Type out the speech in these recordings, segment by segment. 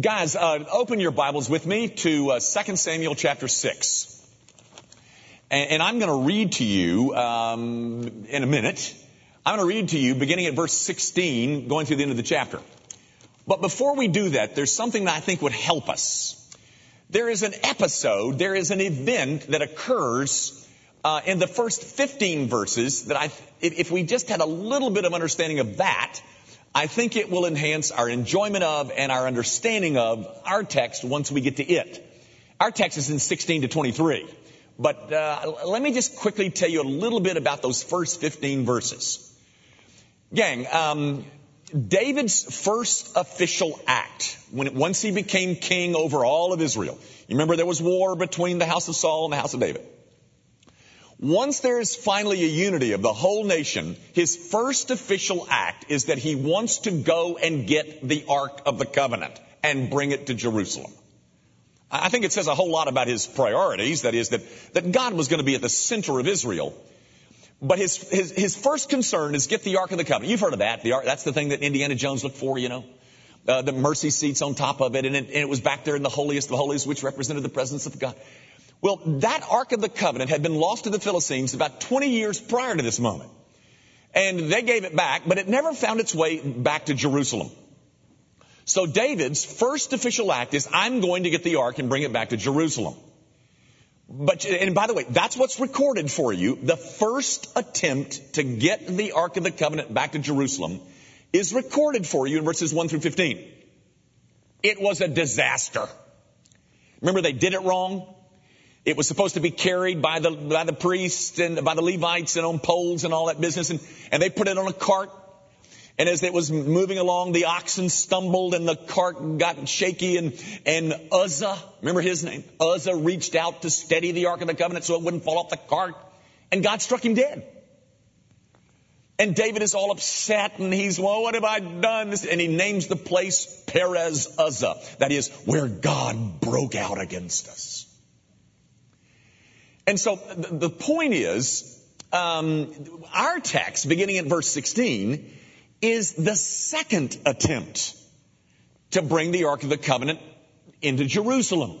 Guys, uh, open your Bibles with me to uh, 2 Samuel chapter 6. And, and I'm going to read to you um, in a minute. I'm going to read to you beginning at verse 16, going through the end of the chapter. But before we do that, there's something that I think would help us. There is an episode, there is an event that occurs uh, in the first 15 verses that I, if we just had a little bit of understanding of that, I think it will enhance our enjoyment of and our understanding of our text once we get to it. Our text is in 16 to 23. But uh, let me just quickly tell you a little bit about those first 15 verses. Gang, um, David's first official act, when once he became king over all of Israel. You remember there was war between the house of Saul and the house of David. Once there is finally a unity of the whole nation, his first official act is that he wants to go and get the Ark of the Covenant and bring it to Jerusalem. I think it says a whole lot about his priorities. That is, that, that God was going to be at the center of Israel. But his, his, his first concern is get the Ark of the Covenant. You've heard of that. The Ark, that's the thing that Indiana Jones looked for, you know. Uh, the mercy seats on top of it and, it, and it was back there in the holiest of holies, which represented the presence of God. Well, that Ark of the Covenant had been lost to the Philistines about 20 years prior to this moment. And they gave it back, but it never found its way back to Jerusalem. So David's first official act is, I'm going to get the Ark and bring it back to Jerusalem. But, and by the way, that's what's recorded for you. The first attempt to get the Ark of the Covenant back to Jerusalem is recorded for you in verses 1 through 15. It was a disaster. Remember they did it wrong? It was supposed to be carried by the, by the priests and by the Levites and on poles and all that business. And, and they put it on a cart. And as it was moving along, the oxen stumbled and the cart got shaky and, and Uzzah, remember his name? Uzzah reached out to steady the Ark of the Covenant so it wouldn't fall off the cart. And God struck him dead. And David is all upset and he's, well, what have I done? And he names the place Perez Uzzah. That is where God broke out against us. And so the point is, um, our text, beginning at verse 16, is the second attempt to bring the Ark of the Covenant into Jerusalem.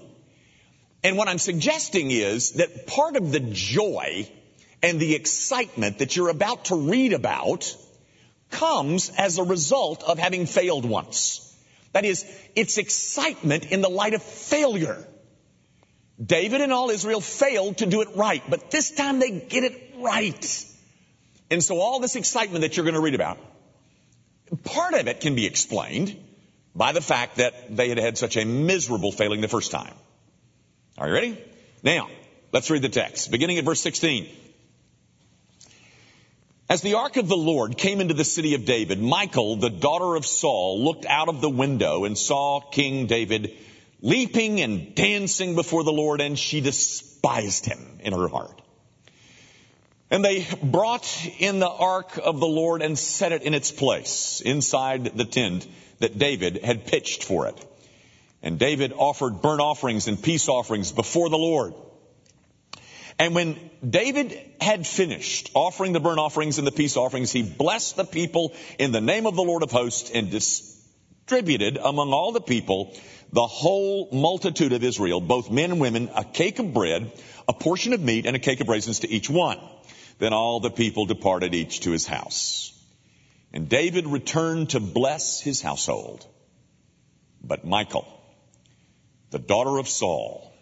And what I'm suggesting is that part of the joy and the excitement that you're about to read about comes as a result of having failed once. That is, it's excitement in the light of failure. David and all Israel failed to do it right, but this time they get it right. And so all this excitement that you're going to read about, part of it can be explained by the fact that they had had such a miserable failing the first time. Are you ready? Now, let's read the text, beginning at verse 16. As the ark of the Lord came into the city of David, Michal, the daughter of Saul, looked out of the window and saw King David leaping and dancing before the Lord, and she despised him in her heart. And they brought in the ark of the Lord and set it in its place inside the tent that David had pitched for it. And David offered burnt offerings and peace offerings before the Lord. And when David had finished offering the burnt offerings and the peace offerings, he blessed the people in the name of the Lord of hosts and distributed among all the people the whole multitude of Israel, both men and women, a cake of bread, a portion of meat, and a cake of raisins to each one. Then all the people departed each to his house. And David returned to bless his household. But Michal, the daughter of Saul,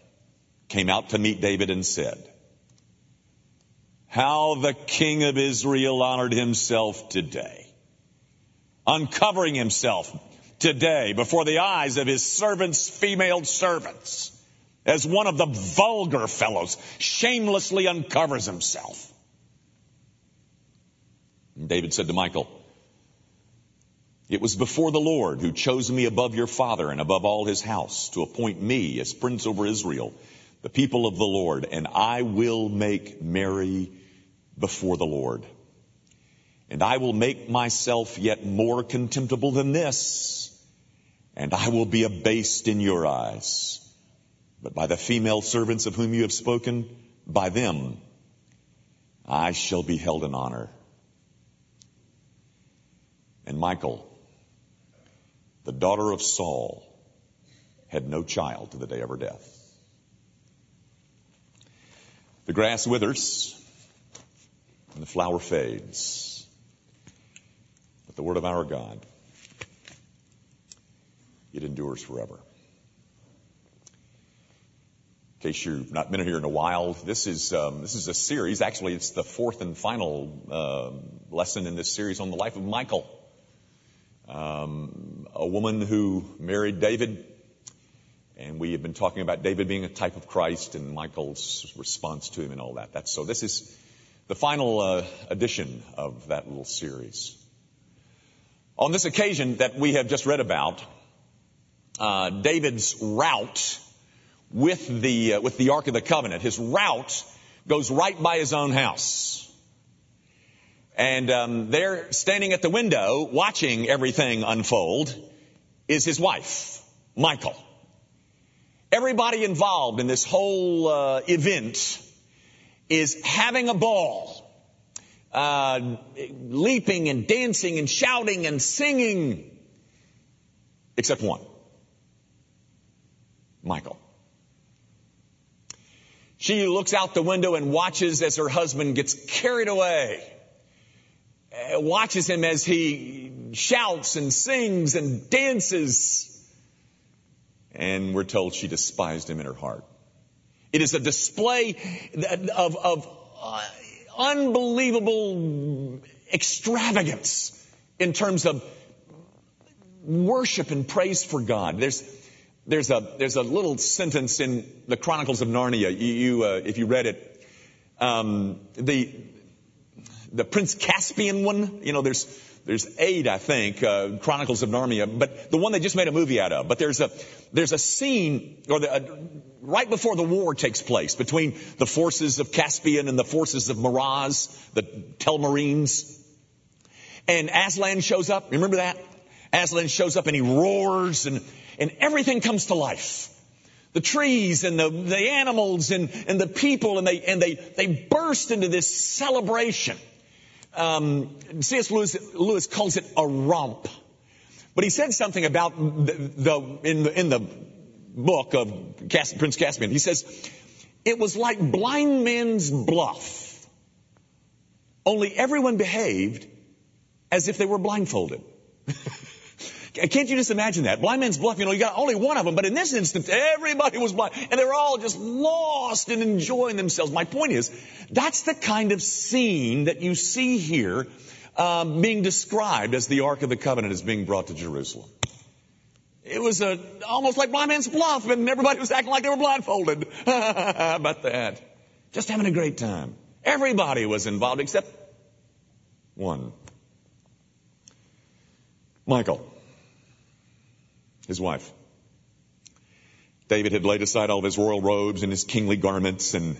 came out to meet David and said, How the king of Israel honored himself today, uncovering himself today before the eyes of his servants' female servants as one of the vulgar fellows shamelessly uncovers himself. And David said to Michal, it was before the Lord who chose me above your father and above all his house to appoint me as prince over Israel, the people of the Lord, and I will make merry before the Lord. And I will make myself yet more contemptible than this and I will be abased in your eyes. But by the female servants of whom you have spoken, by them I shall be held in honor. And Michal, the daughter of Saul, had no child to the day of her death. The grass withers and the flower fades, the word of our God, it endures forever. In case you've not been here in a while, this is um, this is a series. Actually, it's the fourth and final uh, lesson in this series on the life of Michal, um, a woman who married David, and we have been talking about David being a type of Christ and Michal's response to him and all that. That's so. This is the final uh, edition of that little series. On this occasion that we have just read about, uh, David's route with the, uh, with the Ark of the Covenant. His route goes right by his own house. And um, there, standing at the window, watching everything unfold, is his wife, Michal. Everybody involved in this whole uh, event is having a ball, uh, leaping and dancing and shouting and singing, except one, Michal. She looks out the window and watches as her husband gets carried away. Uh, watches him as he shouts and sings and dances. And we're told she despised him in her heart. It is a display of, of uh, unbelievable extravagance in terms of worship and praise for God. There's, there's a, there's a little sentence in the Chronicles of Narnia. You, you uh, if you read it, um, the, the Prince Caspian one, you know, there's, there's eight, I think, uh, Chronicles of Narnia, but the one they just made a movie out of. But there's a, there's a scene, or the, uh, right before the war takes place between the forces of Caspian and the forces of Miraz, the Telmarines. And Aslan shows up. Remember that? Aslan shows up and he roars and and everything comes to life. The trees and the, the animals and, and the people and they, and they, they burst into this celebration. Um, C.S. Lewis, Lewis calls it a romp. But he said something about the, the, in the, in the book of Prince Caspian. He says, it was like blind man's bluff. Only everyone behaved as if they were blindfolded. Can't you just imagine that? Blind man's bluff, you know, you got only one of them, but in this instance, everybody was blind, and they were all just lost and enjoying themselves. My point is, that's the kind of scene that you see here um, being described as the Ark of the Covenant is being brought to Jerusalem. It was a, almost like blind man's bluff, and everybody was acting like they were blindfolded. How about that? Just having a great time. Everybody was involved except one. Michal his wife. David had laid aside all of his royal robes and his kingly garments, and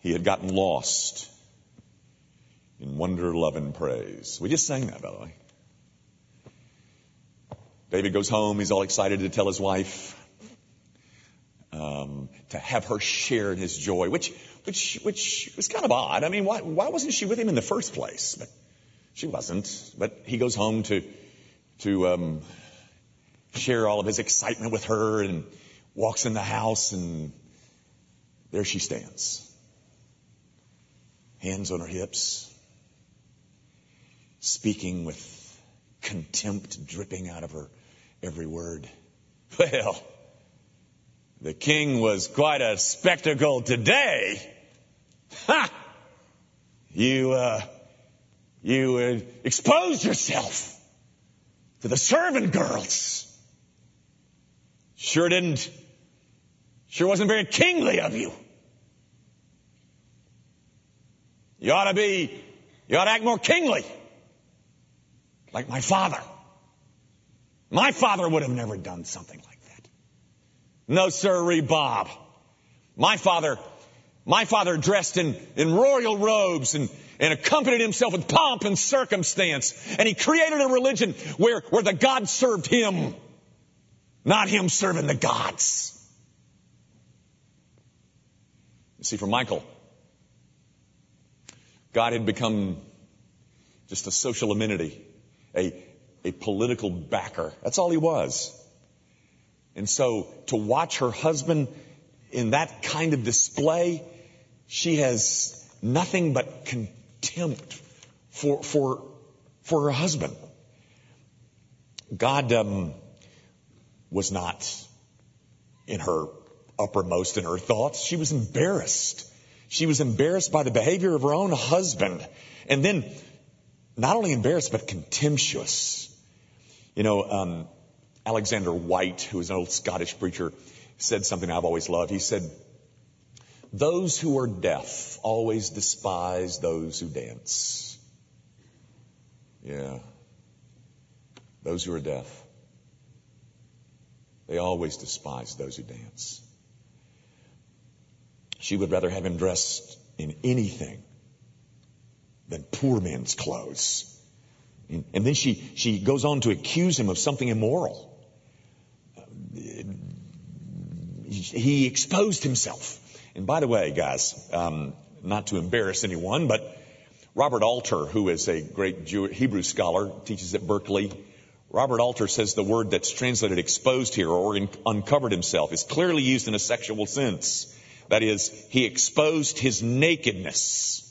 he had gotten lost in wonder, love, and praise. We just sang that, by the way. David goes home. He's all excited to tell his wife, um, to have her share in his joy, which, which, which was kind of odd. I mean, why, why wasn't she with him in the first place? But she wasn't. But he goes home to, to, um, share all of his excitement with her and walks in the house and there she stands. Hands on her hips, speaking with contempt dripping out of her every word. Well, the king was quite a spectacle today. Ha! You, uh, you uh, exposed yourself to the servant girls. Sure didn't, sure wasn't very kingly of you. You ought to be, you ought to act more kingly. Like my father. My father would have never done something like that. No sirree, Bob. My father, my father dressed in, in royal robes and, and accompanied himself with pomp and circumstance. And he created a religion where, where the God served him. Not him serving the gods. You see, for Michal, God had become just a social amenity, a, a political backer. That's all he was. And so to watch her husband in that kind of display, she has nothing but contempt for, for, for her husband. God um, was not in her uppermost in her thoughts. She was embarrassed. She was embarrassed by the behavior of her own husband. And then not only embarrassed, but contemptuous. You know, um, Alexander Whyte, who was an old Scottish preacher, said something I've always loved. He said, those who are deaf always despise those who dance. Yeah. Those who are deaf. They always despise those who dance. She would rather have him dressed in anything than poor man's clothes. And then she, she goes on to accuse him of something immoral. He exposed himself. And by the way, guys, um, not to embarrass anyone, but Robert Alter, who is a great Jew, Hebrew scholar, teaches at Berkeley. Robert Alter says the word that's translated exposed here or in, uncovered himself is clearly used in a sexual sense. That is, he exposed his nakedness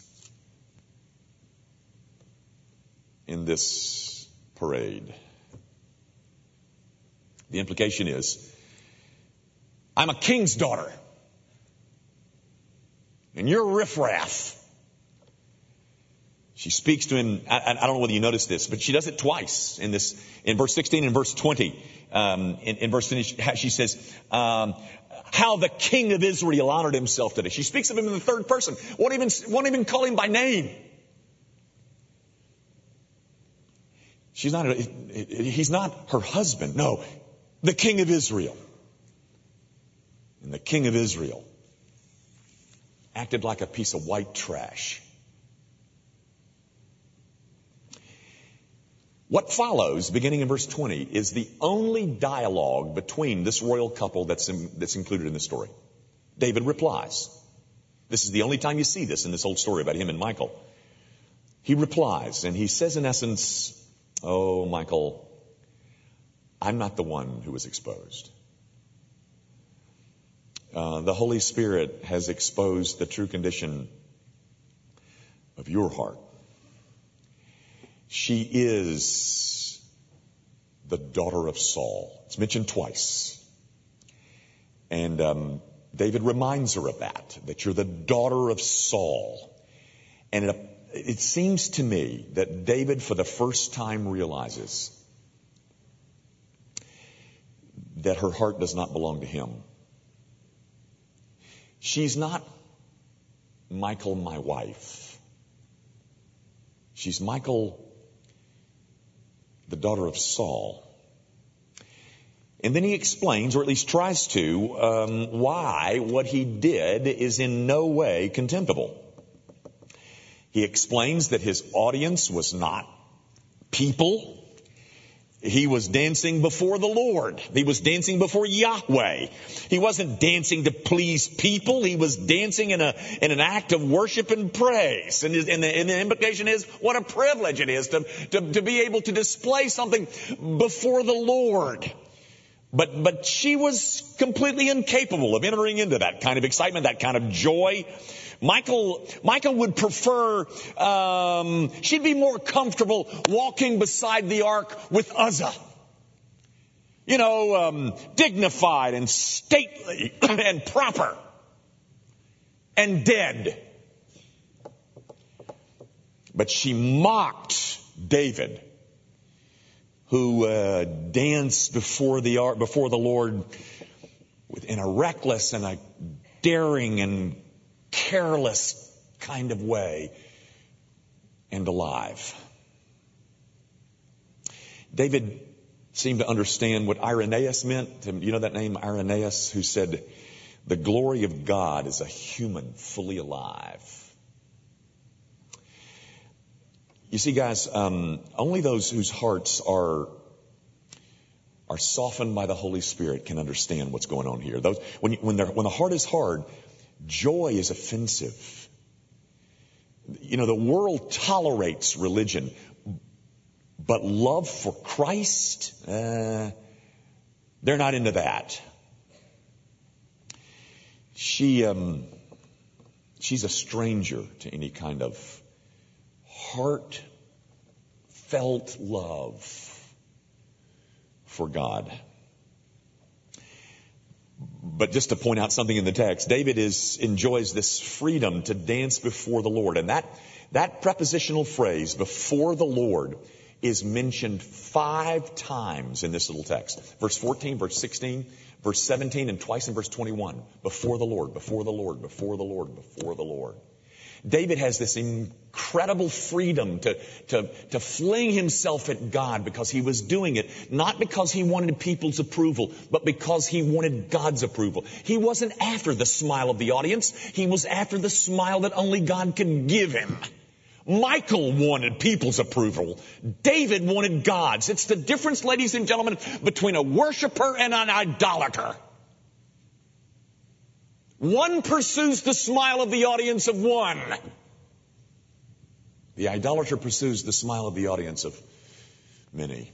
in this parade. The implication is, I'm a king's daughter and you're riffraff. She speaks to him. I, I, don't know whether you noticed this, but she does it twice in this, in verse 16 and verse 20. Um, in, in, verse 20, she says, um, how the king of Israel honored himself today. She speaks of him in the third person. Won't even, won't even call him by name. She's not, he's not her husband. No, the king of Israel. And the king of Israel acted like a piece of white trash. What follows, beginning in verse 20, is the only dialogue between this royal couple that's, in, that's included in the story. David replies. This is the only time you see this in this old story about him and Michal. He replies, and he says in essence, Oh, Michal, I'm not the one who was exposed. Uh, the Holy Spirit has exposed the true condition of your heart. She is the daughter of Saul. It's mentioned twice. And um, David reminds her of that, that you're the daughter of Saul. And it, it seems to me that David, for the first time, realizes that her heart does not belong to him. She's not Michal, my wife. She's Michal, the daughter of Saul. And then he explains, or at least tries to, um, why what he did is in no way contemptible. He explains that his audience was not people, he was dancing before the Lord. He was dancing before Yahweh. He wasn't dancing to please people. He was dancing in a in an act of worship and praise. And, and, the, and the, implication is what a privilege it is to, to, to be able to display something before the Lord. But but she was completely incapable of entering into that kind of excitement, that kind of joy. Michal, Michal would prefer, um, she'd be more comfortable walking beside the ark with Uzzah. You know, um, dignified and stately and proper and dead. But she mocked David, who uh, danced before the ark, before the Lord in a reckless and a daring and careless kind of way and alive. David seemed to understand what Irenaeus meant. You know that name, Irenaeus, who said, the glory of God is a human fully alive. You see, guys, um, only those whose hearts are are softened by the Holy Spirit can understand what's going on here. Those, when, when, when the heart is hard, Joy is offensive. You know, the world tolerates religion, but love for Christ, uh, They're not into that. She, um, she's a stranger to any kind of heartfelt love for God. But just to point out something in the text, David is, enjoys this freedom to dance before the Lord. And that, that prepositional phrase, before the Lord, is mentioned five times in this little text. Verse 14, verse 16, verse 17, and twice in verse 21. Before the Lord, before the Lord, before the Lord, before the Lord. David has this incredible freedom to, to, to fling himself at God because he was doing it, not because he wanted people's approval, but because he wanted God's approval. He wasn't after the smile of the audience. He was after the smile that only God could give him. Michal wanted people's approval. David wanted God's. It's the difference, ladies and gentlemen, between a worshiper and an idolater. One pursues the smile of the audience of one. The idolater pursues the smile of the audience of many.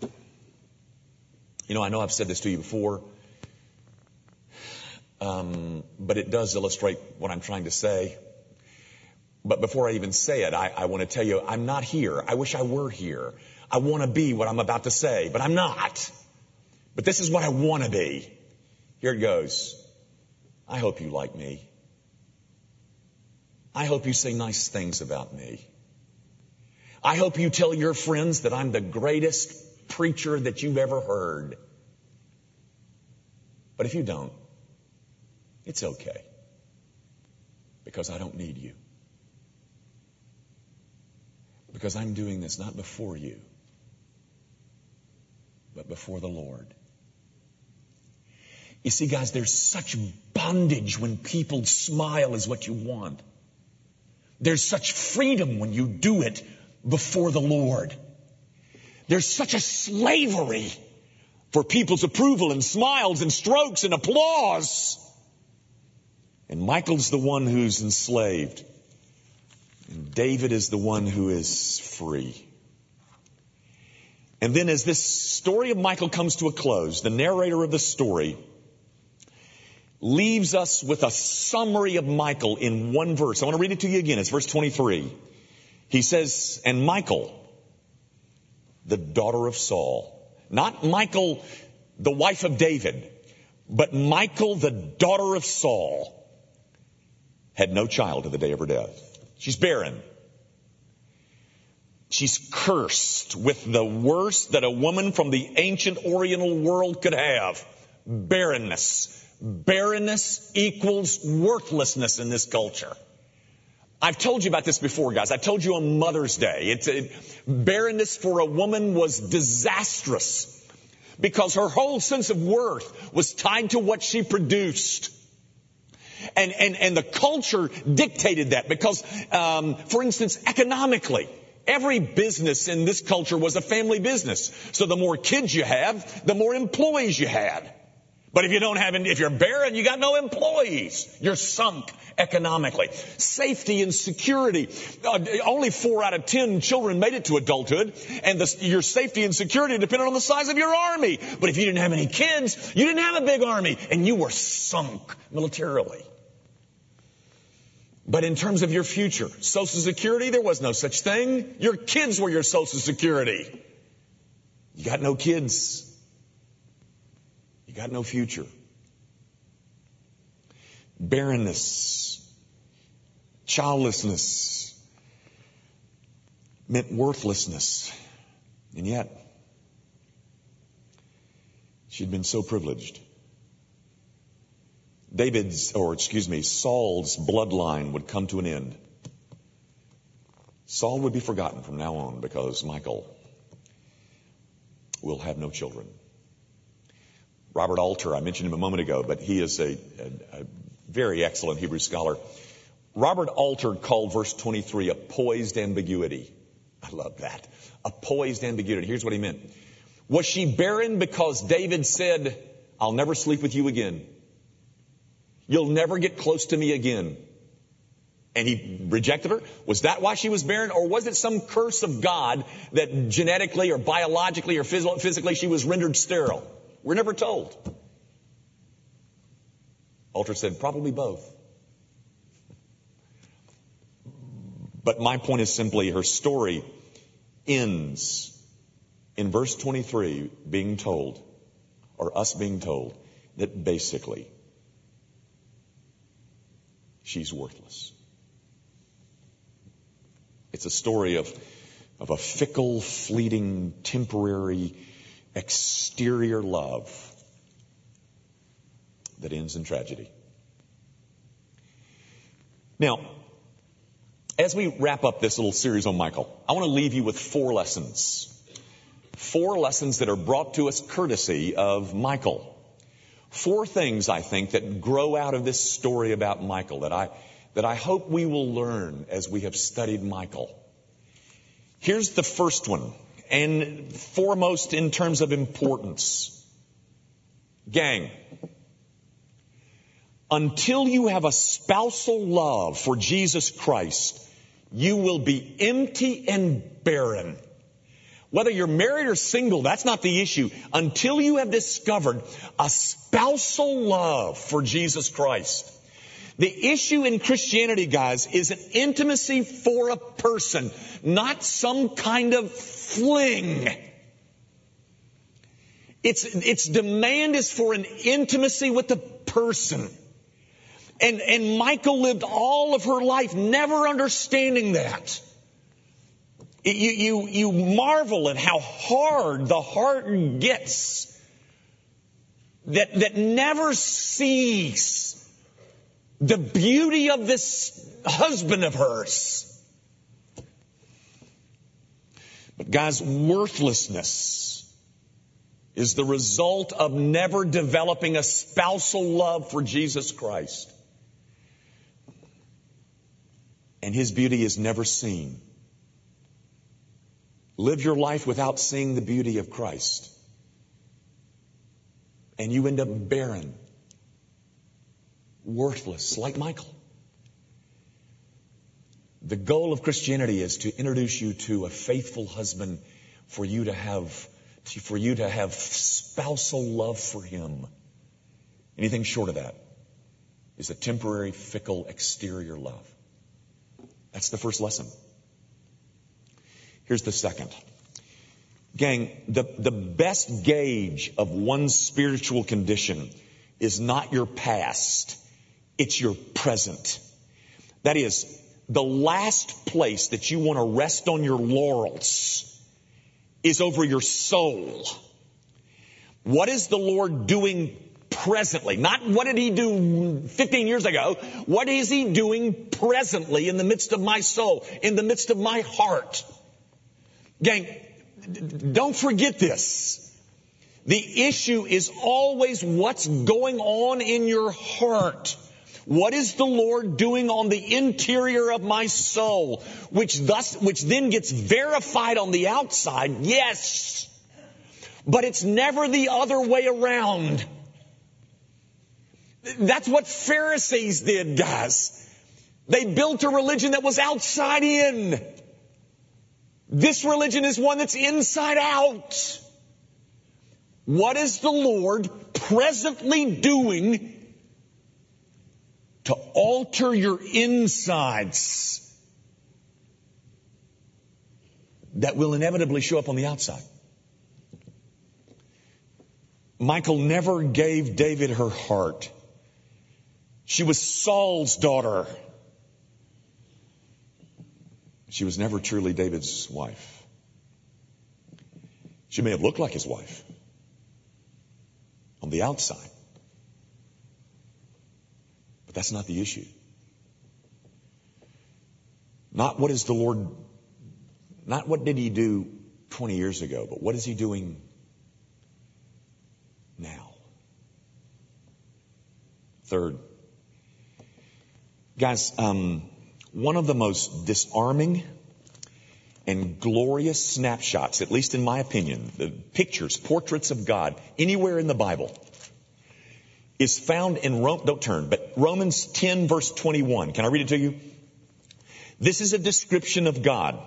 You know, I know I've said this to you before, um, but it does illustrate what I'm trying to say. But before I even say it, I, I want to tell you, I'm not here. I wish I were here. I want to be what I'm about to say, but I'm not. But this is what I want to be. Here it goes. I hope you like me. I hope you say nice things about me. I hope you tell your friends that I'm the greatest preacher that you've ever heard. But if you don't, it's okay. Because I don't need you. Because I'm doing this not before you, but before the Lord. You see, guys, there's such bondage when people smile is what you want. There's such freedom when you do it before the Lord. There's such a slavery for people's approval and smiles and strokes and applause. And Michal's the one who's enslaved. And David is the one who is free. And then as this story of Michal comes to a close, the narrator of the story leaves us with a summary of Michal in one verse. I want to read it to you again. It's verse 23. He says, and Michal, the daughter of Saul, not Michal, the wife of David, but Michal, the daughter of Saul, had no child to the day of her death. She's barren. She's cursed with the worst that a woman from the ancient Oriental world could have. Barrenness. Barrenness equals worthlessness in this culture. I've told you about this before, guys. I told you on Mother's Day. It's it, barrenness for a woman was disastrous because her whole sense of worth was tied to what she produced. And, and, and the culture dictated that because, um, for instance, economically, every business in this culture was a family business. So the more kids you have, the more employees you had. But if you don't have, if you're barren, you got no employees. You're sunk economically. Safety and security. Uh, only four out of ten children made it to adulthood, and the, your safety and security depended on the size of your army. But if you didn't have any kids, you didn't have a big army, and you were sunk militarily. But in terms of your future, Social Security, there was no such thing. Your kids were your Social Security. You got no kids. You got no future. Barrenness, childlessness meant worthlessness. And yet, she'd been so privileged. David's, or excuse me, Saul's bloodline would come to an end. Saul would be forgotten from now on because Michal will have no children. Robert Alter, I mentioned him a moment ago, but he is a, a, a very excellent Hebrew scholar. Robert Alter called verse 23 a poised ambiguity. I love that. A poised ambiguity. Here's what he meant. Was she barren because David said, I'll never sleep with you again? You'll never get close to me again. And he rejected her? Was that why she was barren? Or was it some curse of God that genetically or biologically or physically she was rendered sterile? We're never told. Alter said, probably both. But my point is simply her story ends in verse 23 being told, or us being told, that basically she's worthless. It's a story of, of a fickle, fleeting, temporary, exterior love that ends in tragedy. Now, as we wrap up this little series on Michal, I want to leave you with four lessons. Four lessons that are brought to us courtesy of Michal. Four things I think that grow out of this story about Michal that I, that I hope we will learn as we have studied Michal. Here's the first one, and foremost in terms of importance. Gang, until you have a spousal love for Jesus Christ, you will be empty and barren. Whether you're married or single, that's not the issue. Until you have discovered a spousal love for Jesus Christ. The issue in Christianity, guys, is an intimacy for a person, not some kind of fling. Its, its demand is for an intimacy with the person. And, and Michal lived all of her life never understanding that. You, you, you marvel at how hard the heart gets that, that never sees the beauty of this husband of hers. But God's worthlessness is the result of never developing a spousal love for Jesus Christ. and his beauty is never seen. Live your life without seeing the beauty of Christ. And you end up barren, worthless, like Michal. The goal of Christianity is to introduce you to a faithful husband for you to have, for you to have spousal love for him. Anything short of that is a temporary, fickle, exterior love. That's the first lesson. Here's the second. Gang, the, the best gauge of one's spiritual condition is not your past, it's your present. That is, the last place that you want to rest on your laurels is over your soul. What is the Lord doing presently. Not what did he do 15 years ago. What is he doing presently in the midst of my soul, in the midst of my heart? Gang, don't forget this. The issue is always what's going on in your heart. What is the Lord doing on the interior of my soul? Which thus, which then gets verified on the outside. Yes. But it's never the other way around. That's what Pharisees did, guys. They built a religion that was outside in. This religion is one that's inside out. What is the Lord presently doing to alter your insides that will inevitably show up on the outside? Michal never gave David her heart. She was Saul's daughter. She was never truly David's wife. She may have looked like his wife on the outside. But that's not the issue. Not what is the Lord, not what did he do 20 years ago, but what is he doing now? Third, Guys, um, one of the most disarming and glorious snapshots, at least in my opinion, the pictures, portraits of God anywhere in the Bible, is found in Rome, don't turn, but Romans 10 verse 21. Can I read it to you? This is a description of God.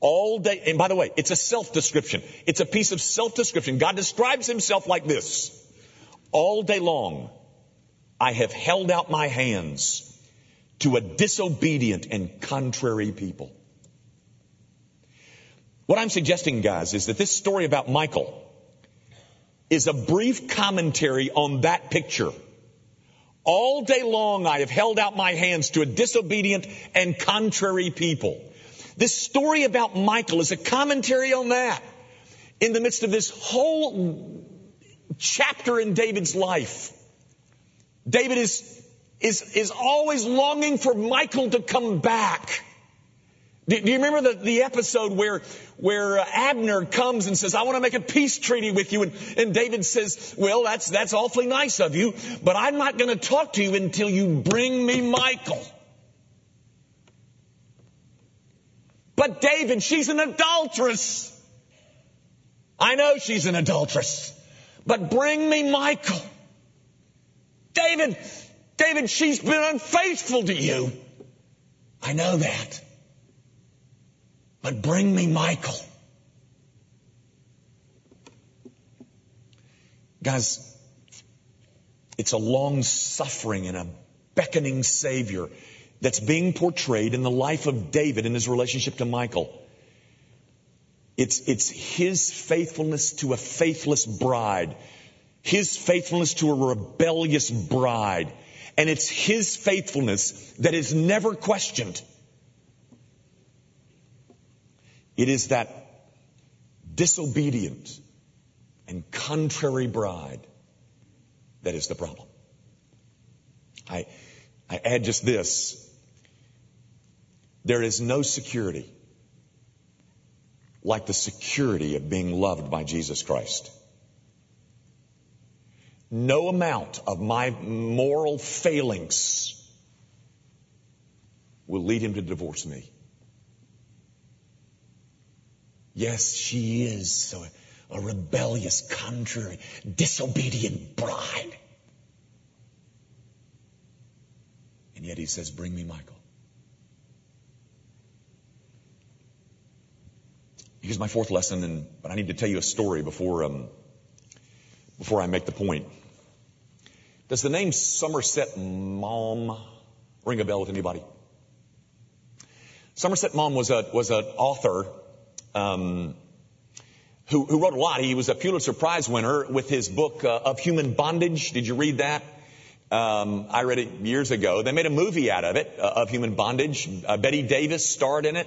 all day, and by the way, it's a self-description. It's a piece of self-description. God describes himself like this. All day long, I have held out my hands to a disobedient and contrary people. What I'm suggesting, guys, is that this story about Michal is a brief commentary on that picture. All day long I have held out my hands to a disobedient and contrary people. This story about Michal is a commentary on that. In the midst of this whole chapter in David's life, David is, is, is always longing for Michal to come back. Do, do you remember the, the episode where, where uh, Abner comes and says, I want to make a peace treaty with you. And, and David says, well, that's, that's awfully nice of you, but I'm not going to talk to you until you bring me Michal. But David, she's an adulteress. I know she's an adulteress, but bring me Michal. David, David, she's been unfaithful to you. I know that. But bring me Michal. Guys, it's a long suffering and a beckoning Savior that's being portrayed in the life of David in his relationship to Michal. It's, it's his faithfulness to a faithless bride, his faithfulness to a rebellious bride, and it's his faithfulness that is never questioned. It is that disobedient and contrary bride that is the problem. I, I add just this. There is no security like the security of being loved by Jesus Christ. No amount of my moral failings will lead him to divorce me. Yes, she is a, a rebellious, contrary, disobedient bride. And yet he says, Bring me Michal. Here's my fourth lesson, and, but I need to tell you a story before, um, before I make the point. Does the name Somerset Maugham ring a bell with anybody? Somerset Maugham was a was an author um, who, who, wrote a lot. He was a Pulitzer Prize winner with his book uh, of Human Bondage. Did you read that? Um, I read it years ago. They made a movie out of it uh, of Human Bondage. Uh, Bette Davis starred in it,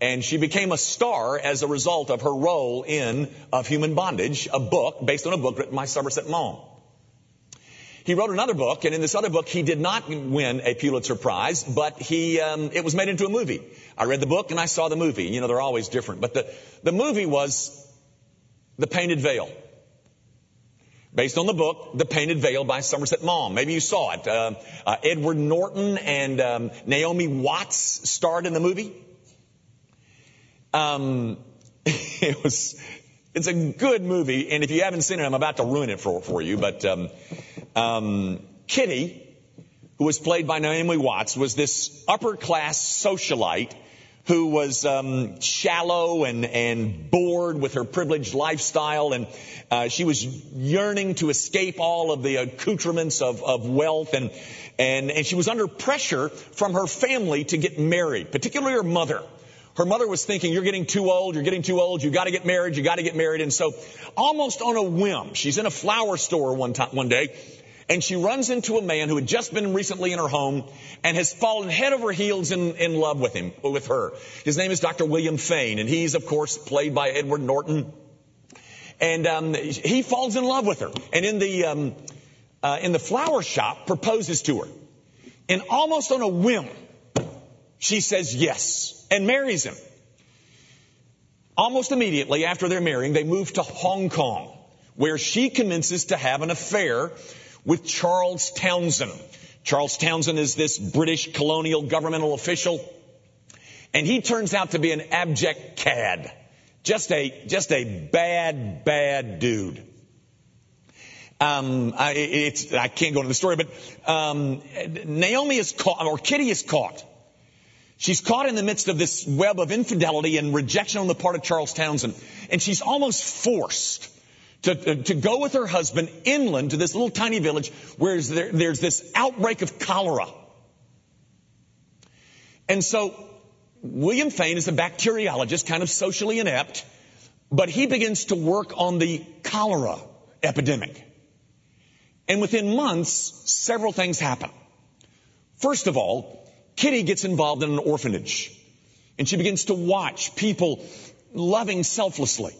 and she became a star as a result of her role in Of Human Bondage, a book based on a book written by Somerset Maugham. He wrote another book, and in this other book, he did not win a Pulitzer Prize, but he um, it was made into a movie. I read the book and I saw the movie. You know, they're always different, but the the movie was The Painted Veil, based on the book The Painted Veil by Somerset Maugham. Maybe you saw it. Uh, uh, Edward Norton and um, Naomi Watts starred in the movie. Um, it was it's a good movie, and if you haven't seen it, I'm about to ruin it for, for you. But um, um, Kitty, who was played by Naomi Watts, was this upper class socialite who was um, shallow and, and bored with her privileged lifestyle, and uh, she was yearning to escape all of the accoutrements of, of wealth, and, and and she was under pressure from her family to get married, particularly her mother. Her mother was thinking, you're getting too old, you're getting too old, you gotta get married, you gotta get married. And so almost on a whim, she's in a flower store one time, one day, and she runs into a man who had just been recently in her home and has fallen head over heels in, in love with him, with her. His name is Dr. William Fane, and he's of course played by Edward Norton. And um, he falls in love with her, and in the um, uh, in the flower shop proposes to her, and almost on a whim, she says yes and marries him. Almost immediately after they're marrying, they move to Hong Kong, where she commences to have an affair with Charles Townsend. Charles Townsend is this British colonial governmental official, and he turns out to be an abject cad. Just a, just a bad, bad dude. Um, I, I can't go into the story, but um, Naomi is caught, or Kitty is caught She's caught in the midst of this web of infidelity and rejection on the part of Charles Townsend. And she's almost forced to, uh, to go with her husband inland to this little tiny village where there, there's this outbreak of cholera. And so William Fane is a bacteriologist, kind of socially inept, but he begins to work on the cholera epidemic. And within months, several things happen. First of all, Kitty gets involved in an orphanage and she begins to watch people loving selflessly.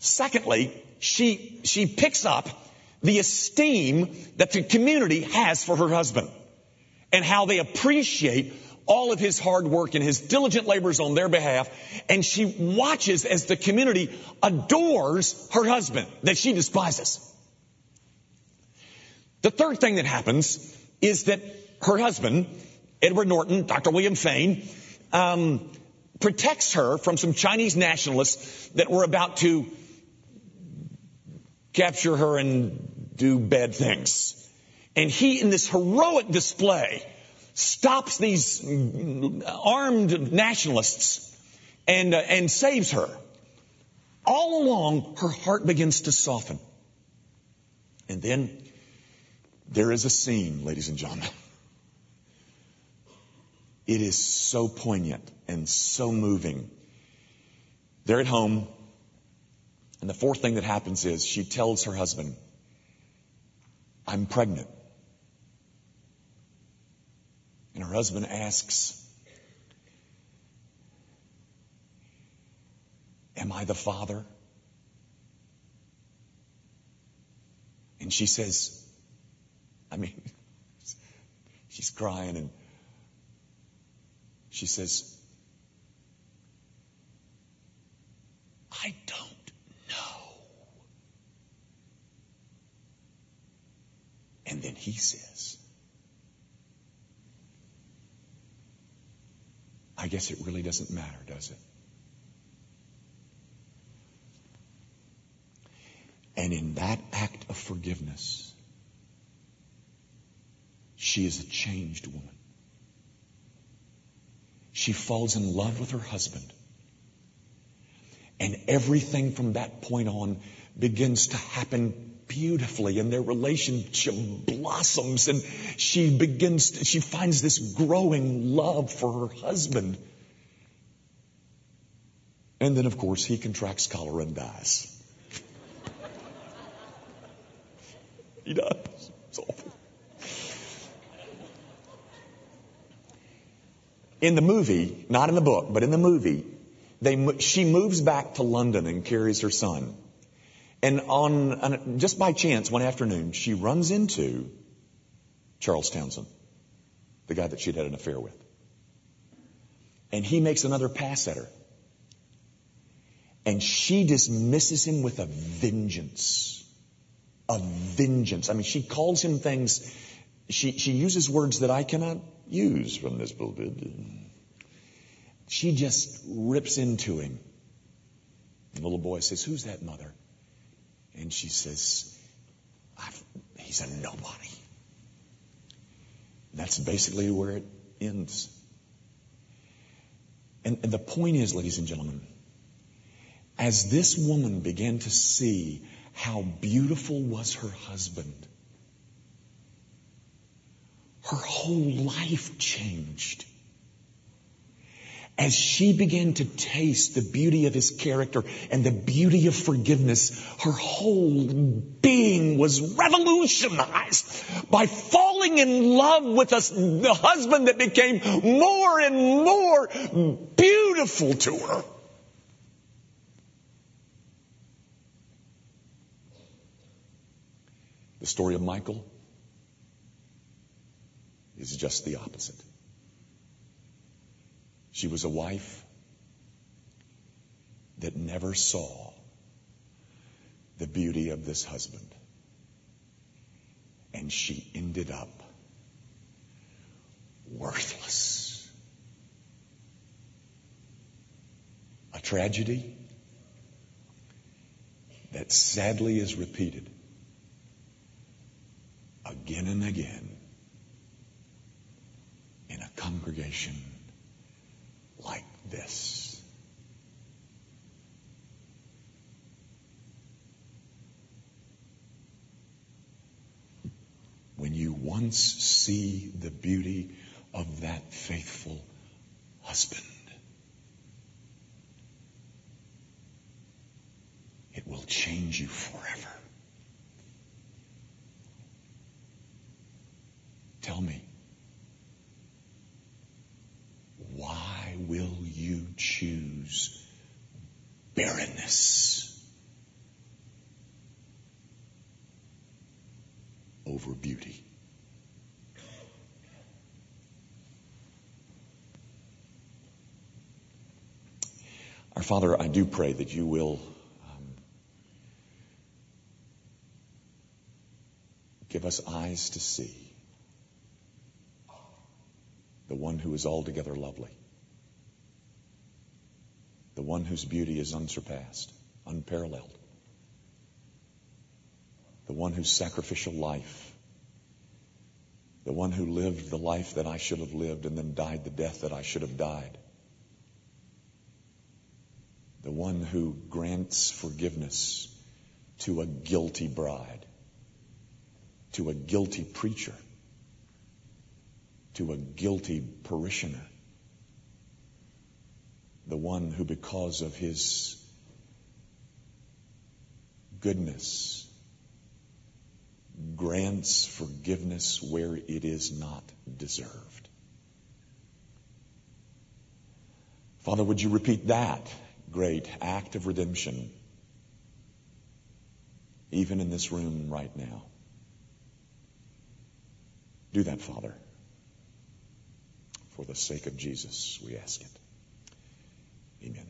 Secondly, she, she picks up the esteem that the community has for her husband and how they appreciate all of his hard work and his diligent labors on their behalf. And she watches as the community adores her husband that she despises. The third thing that happens is that her husband Edward Norton, Dr. William Fane, um, protects her from some Chinese nationalists that were about to capture her and do bad things. And he, in this heroic display, stops these armed nationalists and, uh, and saves her. All along, her heart begins to soften. And then there is a scene, ladies and gentlemen. It is so poignant and so moving. They're at home, and the fourth thing that happens is she tells her husband, I'm pregnant. And her husband asks, Am I the father? And she says, I mean, she's crying and she says, I don't know. And then he says, I guess it really doesn't matter, does it? And in that act of forgiveness, she is a changed woman she falls in love with her husband. And everything from that point on begins to happen beautifully and their relationship blossoms and she begins, to, she finds this growing love for her husband. And then, of course, he contracts cholera and dies. he does. It's awful. In the movie, not in the book, but in the movie, they, she moves back to London and carries her son. And on, on, just by chance, one afternoon, she runs into Charles Townsend, the guy that she'd had an affair with. And he makes another pass at her. And she dismisses him with a vengeance. A vengeance. I mean, she calls him things, she, she uses words that I cannot use from this pulpit. She just rips into him. The little boy says, Who's that mother? And she says, He's a nobody. That's basically where it ends. And, and the point is, ladies and gentlemen, as this woman began to see how beautiful was her husband, her whole life changed. As she began to taste the beauty of his character and the beauty of forgiveness, her whole being was revolutionized by falling in love with us, the husband that became more and more beautiful to her. The story of Michal is just the opposite. She was a wife that never saw the beauty of this husband. And she ended up worthless. A tragedy that sadly is repeated again and again in a congregation once see the beauty of that faithful husband, it will change you forever. Tell me, why will you choose barrenness over beauty? Our Father, I do pray that you will um, give us eyes to see the one who is altogether lovely, the one whose beauty is unsurpassed, unparalleled, the one whose sacrificial life, the one who lived the life that I should have lived and then died the death that I should have died, the one who grants forgiveness to a guilty bride, to a guilty preacher to a guilty parishioner. The one who, because of his goodness, grants forgiveness where it is not deserved. Father, would you repeat that great act of redemption even in this room right now? Do that, Father. For the sake of Jesus, we ask it. Amen.